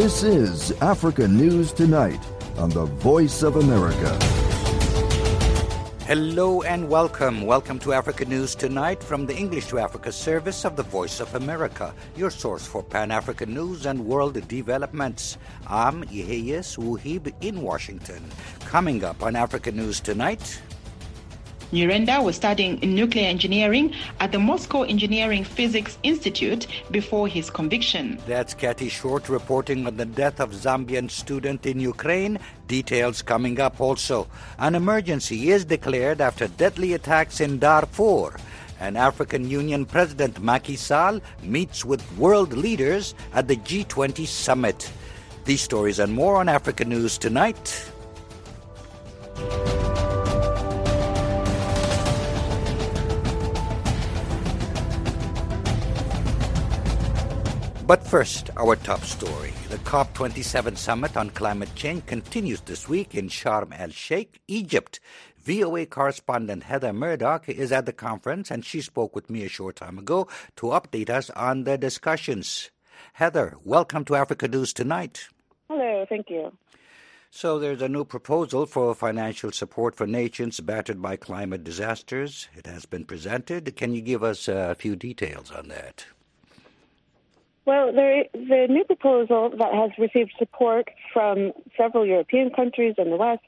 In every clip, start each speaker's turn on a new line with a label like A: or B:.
A: This is Africa News Tonight on the Voice of America.
B: Hello and welcome. Welcome to Africa News Tonight from the English to Africa service of the Voice of America, your source for Pan African news and world developments. I'm Yeheyes Wuhib in Washington. Coming up on Africa News Tonight.
C: Nyirenda was studying nuclear engineering at the Moscow Engineering Physics Institute before his conviction.
B: That's Kathy Short reporting on the death of Zambian student in Ukraine. Details coming up also. An emergency is declared after deadly attacks in Darfur. And African Union President Macky Sall meets with world leaders at the G20 summit. These stories and more on Africa News tonight. But first, our top story. The COP27 summit on climate change continues this week in Sharm el Sheikh, Egypt. VOA correspondent Heather Murdoch is at the conference and she spoke with me a short time ago to update us on the discussions. Heather, welcome to Africa News Tonight.
D: Hello, thank you.
B: So, there's a new proposal for financial support for nations battered by climate disasters. It has been presented. Can you give us a few details on that?
D: Well, there, the new proposal that has received support from several European countries and the West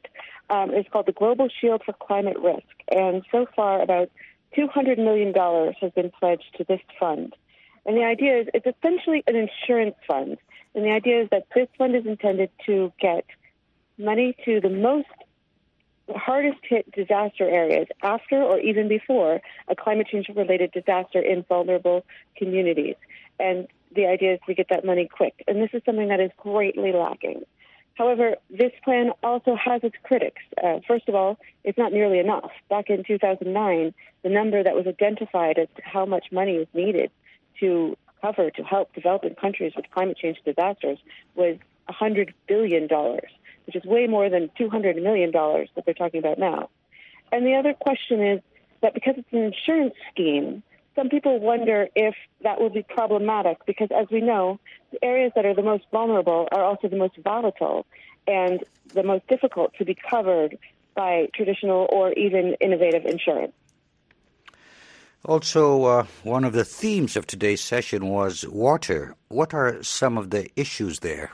D: um, is called the Global Shield for Climate Risk. And so far, about $200 million has been pledged to this fund. And the idea is it's essentially an insurance fund. And the idea is that this fund is intended to get money to the most hardest hit disaster areas after or even before a climate change related disaster in vulnerable communities. And the idea is to get that money quick. And this is something that is greatly lacking. However, this plan also has its critics. Uh, first of all, it's not nearly enough. Back in 2009, the number that was identified as how much money is needed to cover to help developing countries with climate change disasters was $100 billion, which is way more than $200 million that they're talking about now. And the other question is that because it's an insurance scheme, some people wonder if that will be problematic because, as we know, the areas that are the most vulnerable are also the most volatile and the most difficult to be covered by traditional or even innovative insurance.
B: Also, uh, one of the themes of today's session was water. What are some of the issues there?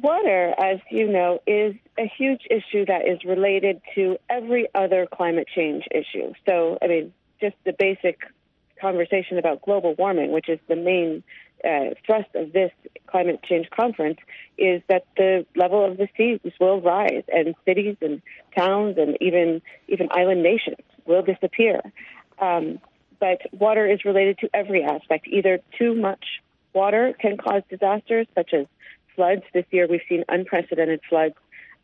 D: Water, as you know, is a huge issue that is related to every other climate change issue. So, I mean, just the basic conversation about global warming, which is the main uh, thrust of this climate change conference, is that the level of the seas will rise, and cities and towns and even even island nations will disappear. Um, but water is related to every aspect. Either too much water can cause disasters, such as floods. This year, we've seen unprecedented floods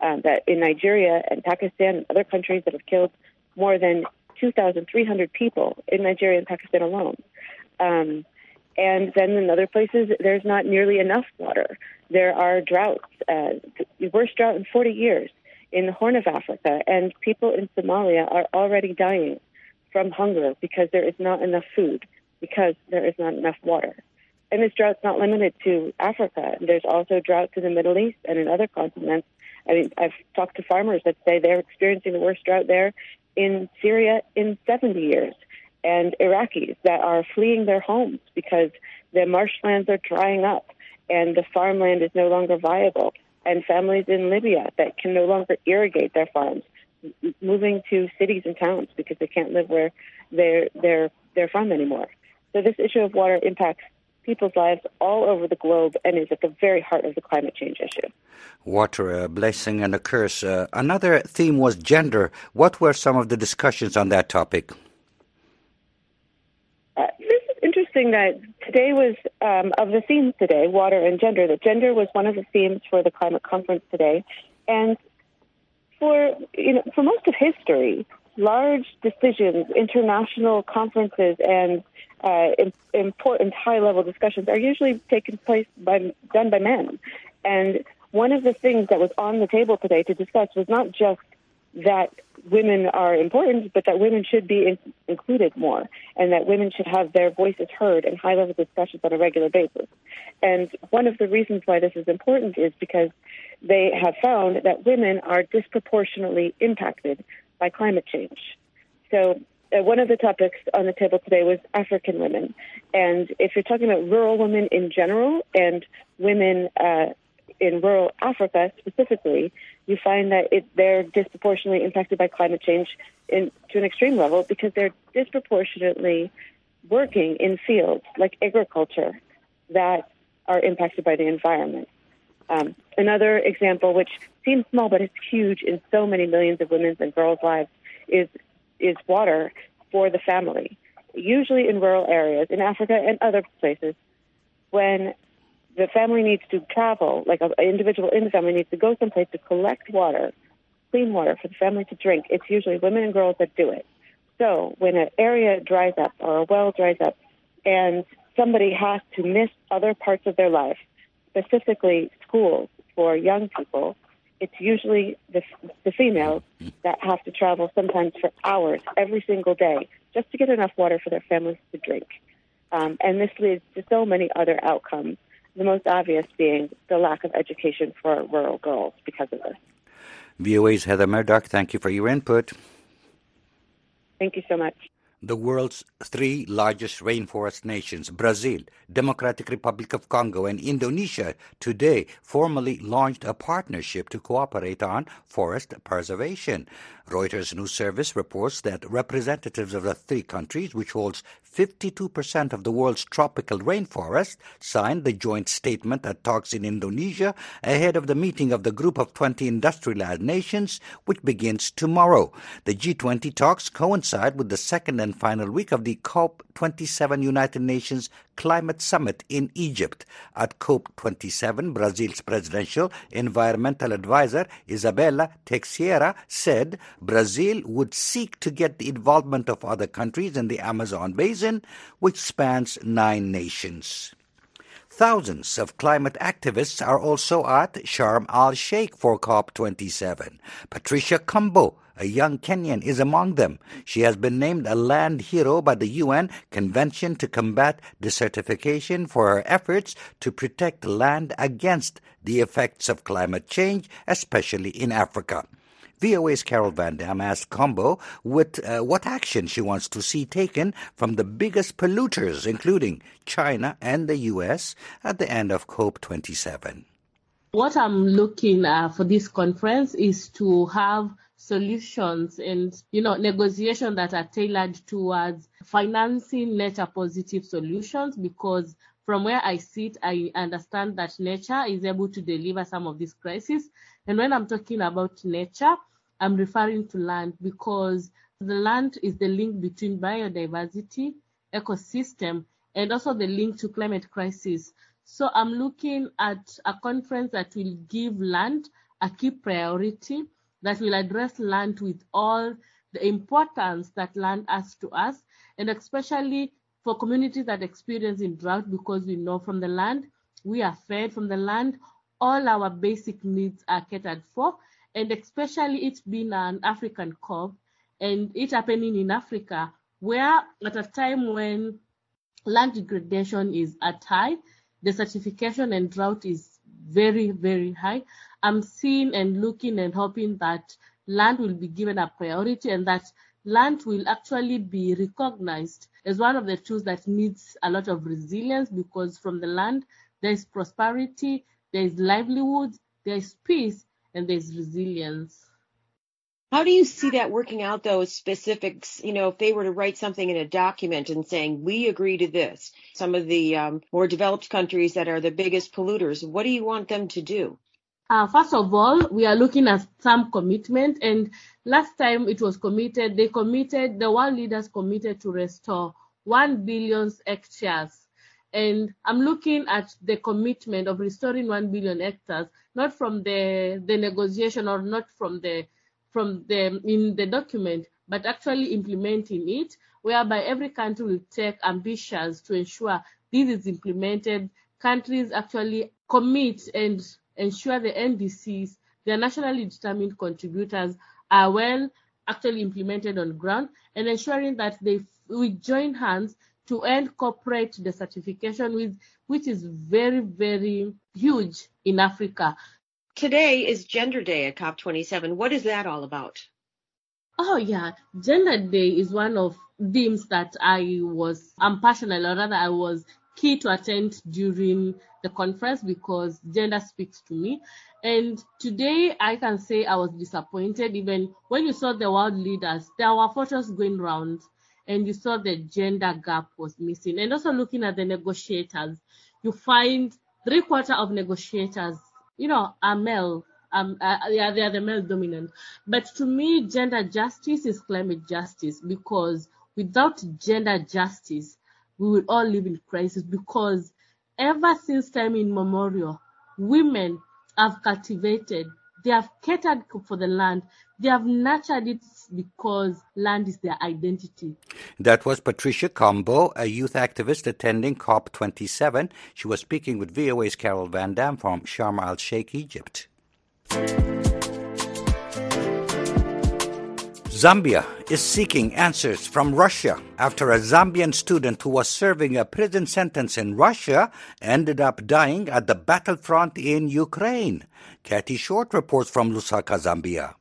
D: um, that in Nigeria and Pakistan and other countries that have killed more than 2,300 people in Nigeria and Pakistan alone. Um, and then in other places, there's not nearly enough water. There are droughts, uh, the worst drought in 40 years in the Horn of Africa, and people in Somalia are already dying from hunger because there is not enough food, because there is not enough water. And this drought's not limited to Africa. There's also droughts in the Middle East and in other continents. I mean, I've talked to farmers that say they're experiencing the worst drought there in Syria in 70 years, and Iraqis that are fleeing their homes because their marshlands are drying up and the farmland is no longer viable, and families in Libya that can no longer irrigate their farms, moving to cities and towns because they can't live where they're they're they're from anymore. So this issue of water impacts people's lives all over the globe and is at the very heart of the climate change issue.
B: Water, a blessing and a curse. Uh, another theme was gender. What were some of the discussions on that topic?
D: Uh, this is interesting that today was, um, of the themes today, water and gender, that gender was one of the themes for the climate conference today. And for, you know, for most of history, large decisions, international conferences, and uh, important high-level discussions are usually taken place by done by men. And one of the things that was on the table today to discuss was not just that women are important, but that women should be in- included more, and that women should have their voices heard in high-level discussions on a regular basis. And one of the reasons why this is important is because they have found that women are disproportionately impacted by climate change. So uh, one of the topics on the table today was African women. And if you're talking about rural women in general and women uh, in rural Africa specifically, you find that it, they're disproportionately impacted by climate change in, to an extreme level because they're disproportionately working in fields like agriculture that are impacted by the environment. Um, another example, which seems small but it's huge in so many millions of women's and girls' lives, is is water for the family. Usually in rural areas, in Africa and other places, when the family needs to travel, like an individual in the family needs to go someplace to collect water, clean water for the family to drink, it's usually women and girls that do it. So when an area dries up or a well dries up and somebody has to miss other parts of their life, specifically schools for young people, it's usually the, the females that have to travel sometimes for hours every single day just to get enough water for their families to drink. Um, and this leads to so many other outcomes, the most obvious being the lack of education for rural girls because of this.
B: VOA's Heather Murdoch, thank you for your input.
D: Thank you so much.
B: The world's three largest rainforest nations, Brazil, Democratic Republic of Congo, and Indonesia, today formally launched a partnership to cooperate on forest preservation. Reuters news service reports that representatives of the three countries, which holds 52% of the world's tropical rainforest, signed the joint statement at talks in Indonesia ahead of the meeting of the Group of 20 Industrialized Nations, which begins tomorrow. The G20 talks coincide with the second and final week of the COP27 United Nations Climate Summit in Egypt. At COP27, Brazil's presidential environmental advisor Izabella Teixeira said Brazil would seek to get the involvement of other countries in the Amazon basin, which spans nine nations. Thousands of climate activists are also at Sharm el Sheikh for COP27. Patricia Kombo, a young Kenyan, is among them. She has been named a land hero by the UN Convention to Combat Desertification for her efforts to protect land against the effects of climate change, especially in Africa. VOA's Carol Van Dam asked Kombo what, uh, what action she wants to see taken from the biggest polluters, including China and the U.S., at the end of COP27.
E: What I'm looking uh, for this conference is to have solutions and you know negotiations that are tailored towards financing nature positive solutions because from where I sit, I understand that nature is able to deliver some of these crises. And when I'm talking about nature, I'm referring to land because the land is the link between biodiversity, ecosystem, and also the link to climate crisis. So I'm looking at a conference that will give land a key priority, that will address land with all the importance that land has to us, and especially for communities that experience in drought, because we know from the land, we are fed from the land, all our basic needs are catered for, and especially it being an African COP and it happening in Africa, where at a time when land degradation is at high, desertification and drought is very, very high. I'm seeing and looking and hoping that land will be given a priority and that land will actually be recognized as one of the tools that needs a lot of resilience because from the land there is prosperity, there is livelihood, there is peace, and there's resilience.
F: How do you see that working out those specifics? You know, if they were to write something in a document and saying, we agree to this, some of the um, more developed countries that are the biggest polluters, what do you want them to do?
E: Uh, first of all, we are looking at some commitment. And last time it was committed, they committed, the world leaders committed to restore 1 billion hectares and I'm looking at the commitment of restoring 1 billion hectares, not from the, the negotiation or not from the from the in the document, but actually implementing it, whereby every country will take ambitions to ensure this is implemented. Countries actually commit and ensure the NDCs, their nationally determined contributors, are well actually implemented on ground, and ensuring that they we join hands to end corporate desertification, with, which is very, very huge in Africa.
F: Today is Gender Day at COP27. What is that all about?
E: Oh, yeah. Gender Day is one of themes that I was, I'm passionate, or rather, I was key to attend during the conference because gender speaks to me. And today I can say I was disappointed even when you saw the world leaders, there were photos going around and you saw the gender gap was missing. And also looking at the negotiators, you find three quarter of negotiators, you know, are male. Um, uh, yeah, they are the male dominant. But to me, gender justice is climate justice because without gender justice, we will all live in crisis because ever since time immemorial, women have cultivated, they have catered for the land, they have nurtured it because land is their identity.
B: That was Patricia Kombo, a youth activist attending COP27. She was speaking with VOA's Carol Van Dam from Sharm el Sheikh, Egypt. Zambia is seeking answers from Russia after a Zambian student who was serving a prison sentence in Russia ended up dying at the battlefront in Ukraine. Kathy Short reports from Lusaka, Zambia.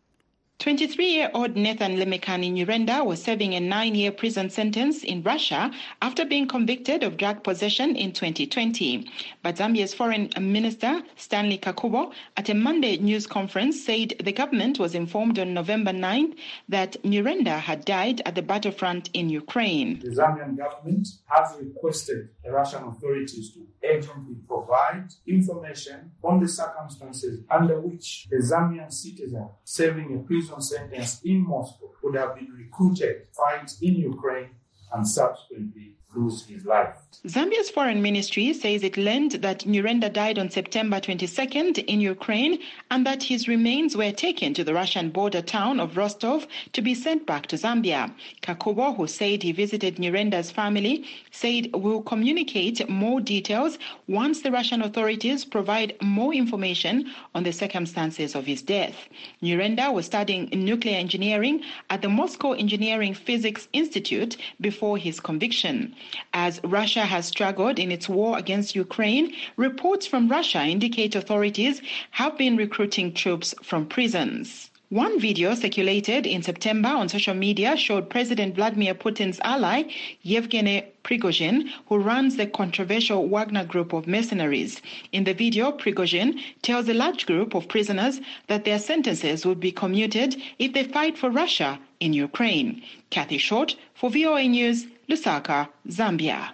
C: 23-year-old Nathan Lemekhani Nyirenda was serving a nine-year prison sentence in Russia after being convicted of drug possession in 2020. But Zambia's Foreign Minister Stanley Kakubo at a Monday news conference said the government was informed on November 9th that Nyirenda had died at the battlefront in Ukraine.
G: The Zambian government has requested the Russian authorities to urgently provide information on the circumstances under which a Zambian citizen serving a prison prison sentence in Moscow would have been recruited, fight in Ukraine, and subsequently lose his life.
C: Zambia's foreign ministry says it learned that Nyirenda died on September 22nd in Ukraine and that his remains were taken to the Russian border town of Rostov to be sent back to Zambia. Kakubo, who said he visited Nyirenda's family, said we'll communicate more details once the Russian authorities provide more information on the circumstances of his death. Nyirenda was studying nuclear engineering at the Moscow Engineering Physics Institute before his conviction. As Russia has struggled in its war against Ukraine, reports from Russia indicate authorities have been recruiting troops from prisons. One video circulated in September on social media showed President Vladimir Putin's ally, Yevgeny Prigozhin, who runs the controversial Wagner group of mercenaries. In the video, Prigozhin tells a large group of prisoners that their sentences would be commuted if they fight for Russia in Ukraine. Kathy Short for VOA News, Lusaka, Zambia.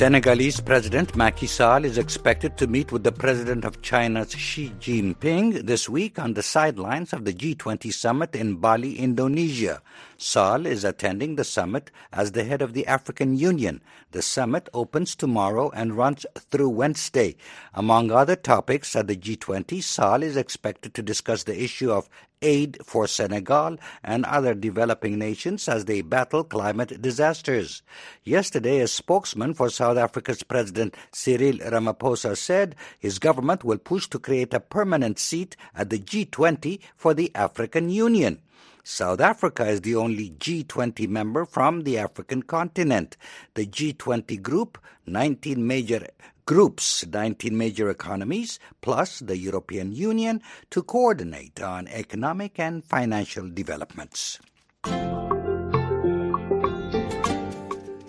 B: Senegalese President Macky Sall is expected to meet with the President of China's Xi Jinping this week on the sidelines of the G20 summit in Bali, Indonesia. Sall is attending the summit as the head of the African Union. The summit opens tomorrow and runs through Wednesday. Among other topics at the G20, Sall is expected to discuss the issue of aid for Senegal and other developing nations as they battle climate disasters. Yesterday, a spokesman for South Africa's President Cyril Ramaphosa said his government will push to create a permanent seat at the G20 for the African Union. South Africa is the only G20 member from the African continent. The G20 group, 19 major groups, 19 major economies, plus the European Union, to coordinate on economic and financial developments.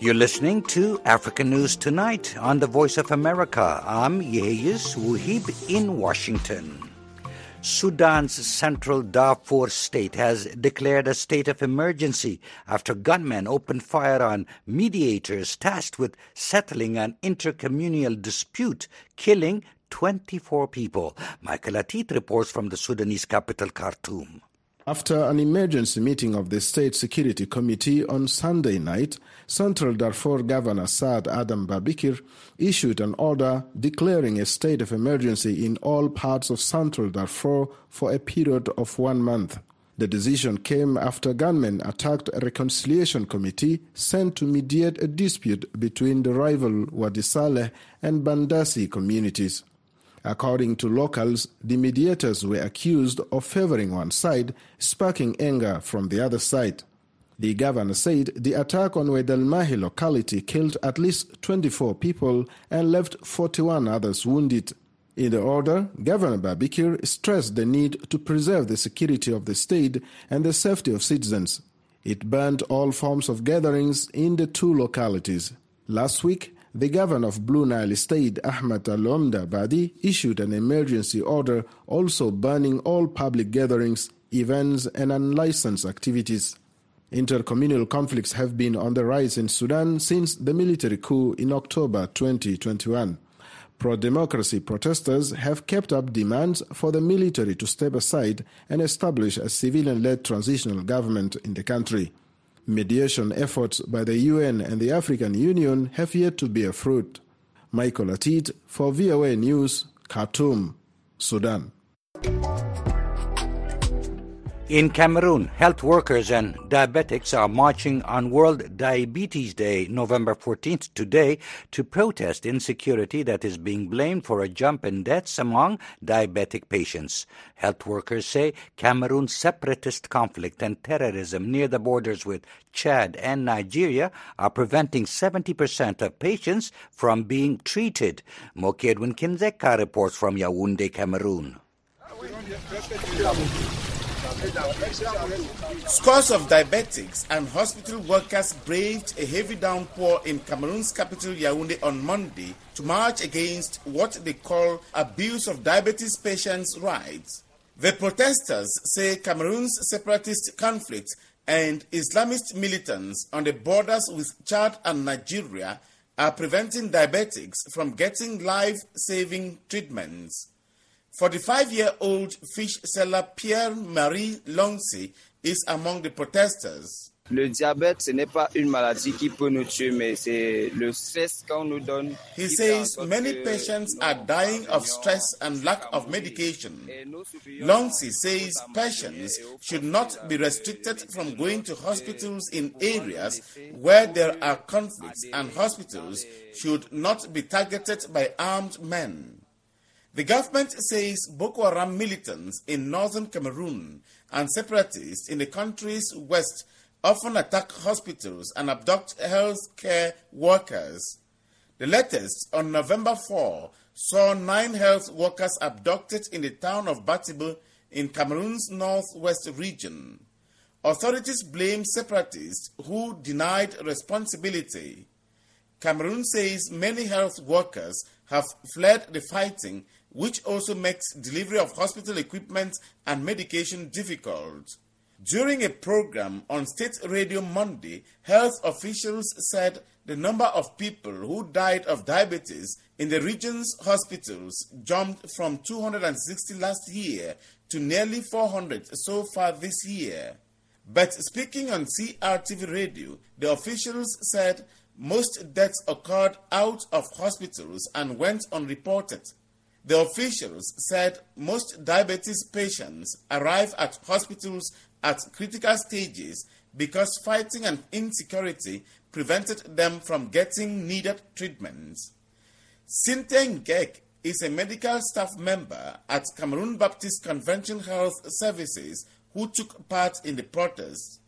B: You're listening to African News Tonight on the Voice of America. I'm Yeyes Wuhib in Washington. Sudan's central Darfur state has declared a state of emergency after gunmen opened fire on mediators tasked with settling an intercommunal dispute, killing 24 people. Michael Atit reports from the Sudanese capital, Khartoum.
H: After an emergency meeting of the State Security Committee on Sunday night, Central Darfur Governor Saad Adam Babikir issued an order declaring a state of emergency in all parts of Central Darfur for a period of one month. The decision came after gunmen attacked a reconciliation committee sent to mediate a dispute between the rival Wadi Saleh and Bandasi communities. According to locals, the mediators were accused of favoring one side, sparking anger from the other side. The governor said the attack on Wedelmahi locality killed at least 24 people and left 41 others wounded. In the order, Governor Babikir stressed the need to preserve the security of the state and the safety of citizens. It banned all forms of gatherings in the two localities. Last week, the governor of Blue Nile State, Ahmad Al-Omda Badi, issued an emergency order also banning all public gatherings, events, and unlicensed activities. Intercommunal conflicts have been on the rise in Sudan since the military coup in October 2021. Pro democracy protesters have kept up demands for the military to step aside and establish a civilian led transitional government in the country. Mediation efforts by the UN and the African Union have yet to bear fruit. Michael Atit for VOA News, Khartoum, Sudan.
B: In Cameroon, health workers and diabetics are marching on World Diabetes Day, November 14th, today, to protest insecurity that is being blamed for a jump in deaths among diabetic patients. Health workers say Cameroon's separatist conflict and terrorism near the borders with Chad and Nigeria are preventing 70% of patients from being treated. Moki Edwin Kinzeka reports from Yaoundé, Cameroon.
I: Scores of diabetics and hospital workers braved a heavy downpour in Cameroon's capital Yaoundé on Monday to march against what they call abuse of diabetes patients' rights. The protesters say Cameroon's separatist conflict and Islamist militants on the borders with Chad and Nigeria are preventing diabetics from getting life-saving treatments. 45-year-old fish seller Pierre-Marie Longsi is among the protesters.
J: Le diabète, ce n'est pas une maladie qui peut nous tuer, mais c'est le stress qu'on nous donne.
I: He says many patients are dying of stress and lack of medication. Longsi says patients should not be restricted from going to hospitals in areas where there are conflicts and hospitals should not be targeted by armed men. The government says Boko Haram militants in northern Cameroon and separatists in the country's west often attack hospitals and abduct health care workers. The latest, on November 4, saw nine health workers abducted in the town of Batibo in Cameroon's northwest region. Authorities blame separatists who denied responsibility. Cameroon says many health workers have fled the fighting which also makes delivery of hospital equipment and medication difficult. During a program on State Radio Monday, health officials said the number of people who died of diabetes in the region's hospitals jumped from 260 last year to nearly 400 so far this year. But speaking on CRTV radio, the officials said most deaths occurred out of hospitals and went unreported. The officials said most diabetes patients arrive at hospitals at critical stages because fighting and insecurity prevented them from getting needed treatments. Cynthia Ngek is a medical staff member at Cameroon Baptist Convention Health Services who took part in the protest.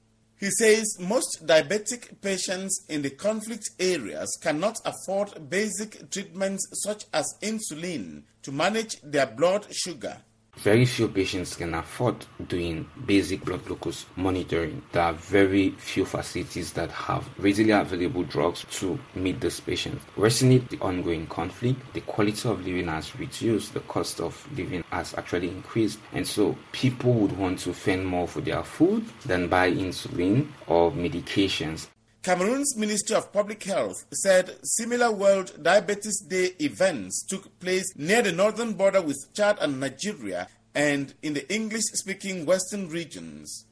I: He says most diabetic patients in the conflict areas cannot afford basic treatments such as insulin to manage their blood sugar.
K: Very few patients can afford doing basic blood glucose monitoring. There are very few facilities that have readily available drugs to meet these patients. Worsening the ongoing conflict, the quality of living has reduced, the cost of living has actually increased, and so people would want to fend more for their food than buy insulin or medications.
I: Cameroon's Ministry of Public Health said similar World Diabetes Day events took place near the northern border with Chad and Nigeria and in the English speaking western regions.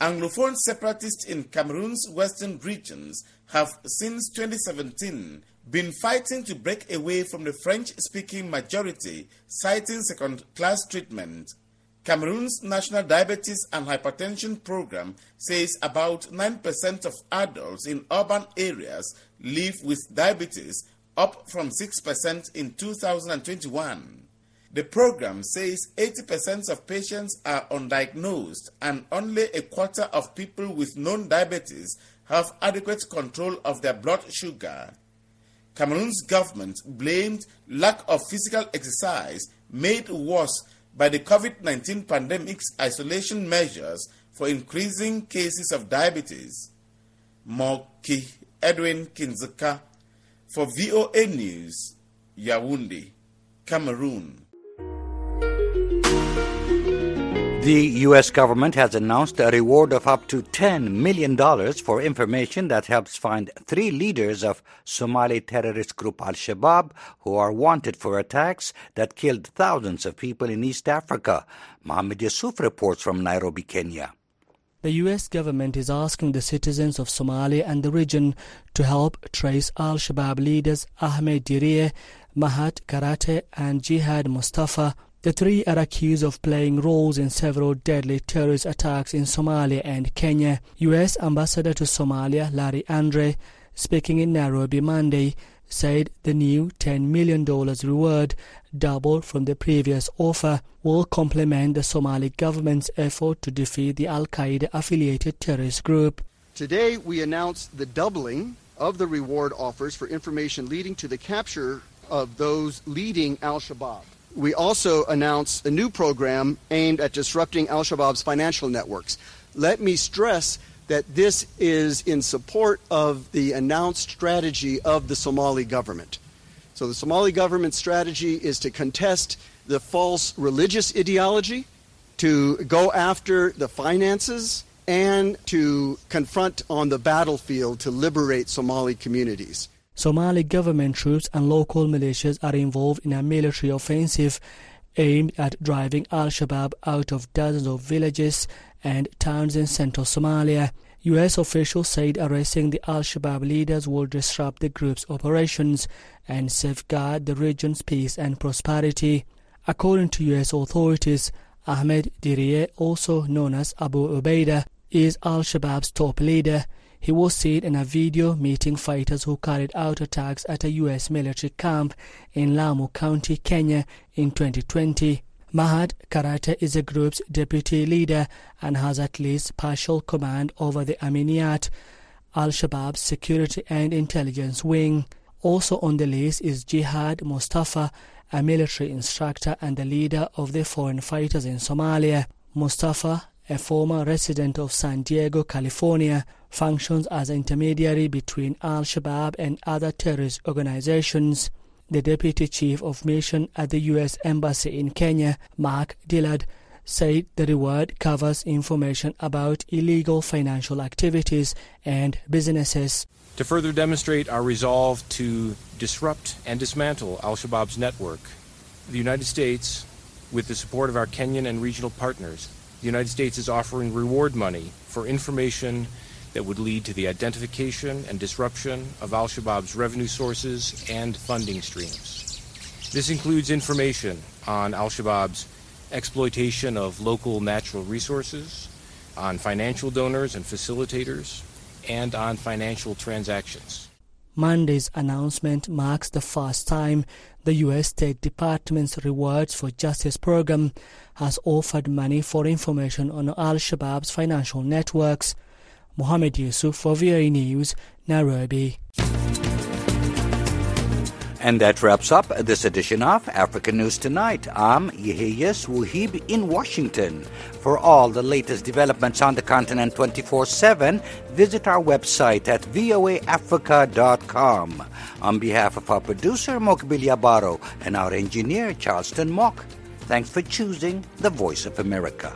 I: Anglophone separatists in Cameroon's western regions have since 2017 been fighting to break away from the French speaking majority, citing second class treatment. Cameroon's National Diabetes and Hypertension Program says about 9% of adults in urban areas live with diabetes, up from 6% in 2021. The program says 80% of patients are undiagnosed and only a quarter of people with known diabetes have adequate control of their blood sugar. Cameroon's government blamed lack of physical exercise made worse by the COVID 19 pandemic's isolation measures for increasing cases of diabetes. Moki Edwin Kinzeka for VOA News, Yaoundé, Cameroon.
B: The U.S. government has announced a reward of up to $10 million for information that helps find three leaders of Somali terrorist group Al Shabaab who are wanted for attacks that killed thousands of people in East Africa. Mohammed Yusuf reports from Nairobi, Kenya.
L: The U.S. government is asking the citizens of Somalia and the region to help trace Al Shabaab leaders Ahmed Dirie, Mahat Karate, and Jihad Mustafa the three are accused of playing roles in several deadly terrorist attacks in Somalia and Kenya. U.S. Ambassador to Somalia Larry Andre, speaking in Nairobi Monday, said the new $10 million reward, double from the previous offer, will complement the Somali government's effort to defeat the Al Qaeda affiliated terrorist group.
M: Today, we announced the doubling of the reward offers for information leading to the capture of those leading Al Shabaab we also announced a new program aimed at disrupting Al Shabaab's financial networks. Let me stress that this is in support of the announced strategy of the Somali government. So, the Somali government strategy is to contest the false religious ideology, to go after the finances, and to confront on the battlefield to liberate Somali communities.
L: Somali government troops and local militias are involved in a military offensive aimed at driving Al Shabaab out of dozens of villages and towns in central Somalia. U.S. officials said arresting the Al Shabaab leaders will disrupt the group's operations and safeguard the region's peace and prosperity. According to U.S. authorities, Ahmed Dirie, also known as Abu Ubaidah, is Al Shabaab's top leader. He was seen in a video meeting fighters who carried out attacks at a U.S. military camp in Lamu County, Kenya in 2020. Mahat Karate is the group's deputy leader and has at least partial command over the Amniyat, Al Shabaab's security and intelligence wing. Also on the list is Jihad Mustafa, a military instructor and the leader of the foreign fighters in Somalia. Mustafa a former resident of San Diego, California, functions as an intermediary between Al Shabaab and other terrorist organizations. The deputy chief of mission at the U.S. Embassy in Kenya, Mark Dillard, said the reward covers information about illegal financial activities and businesses.
N: To further demonstrate our resolve to disrupt and dismantle Al Shabaab's network, the United States, with the support of our Kenyan and regional partners, the United States is offering reward money for information that would lead to the identification and disruption of Al Shabaab's revenue sources and funding streams. This includes information on Al Shabaab's exploitation of local natural resources, on financial donors and facilitators, and on financial transactions.
L: Monday's announcement marks the first time the U.S. State Department's Rewards for Justice program has offered money for information on Al Shabaab's financial networks. Mohammed Yusuf for VOA News, Nairobi.
B: And that wraps up this edition of African News Tonight. I'm Yehiyas Wuhib in Washington. For all the latest developments on the continent 24 7, visit our website at voaafrica.com. On behalf of our producer, Mokbilia Baro, and our engineer, Charleston Mock, thanks for choosing the Voice of America.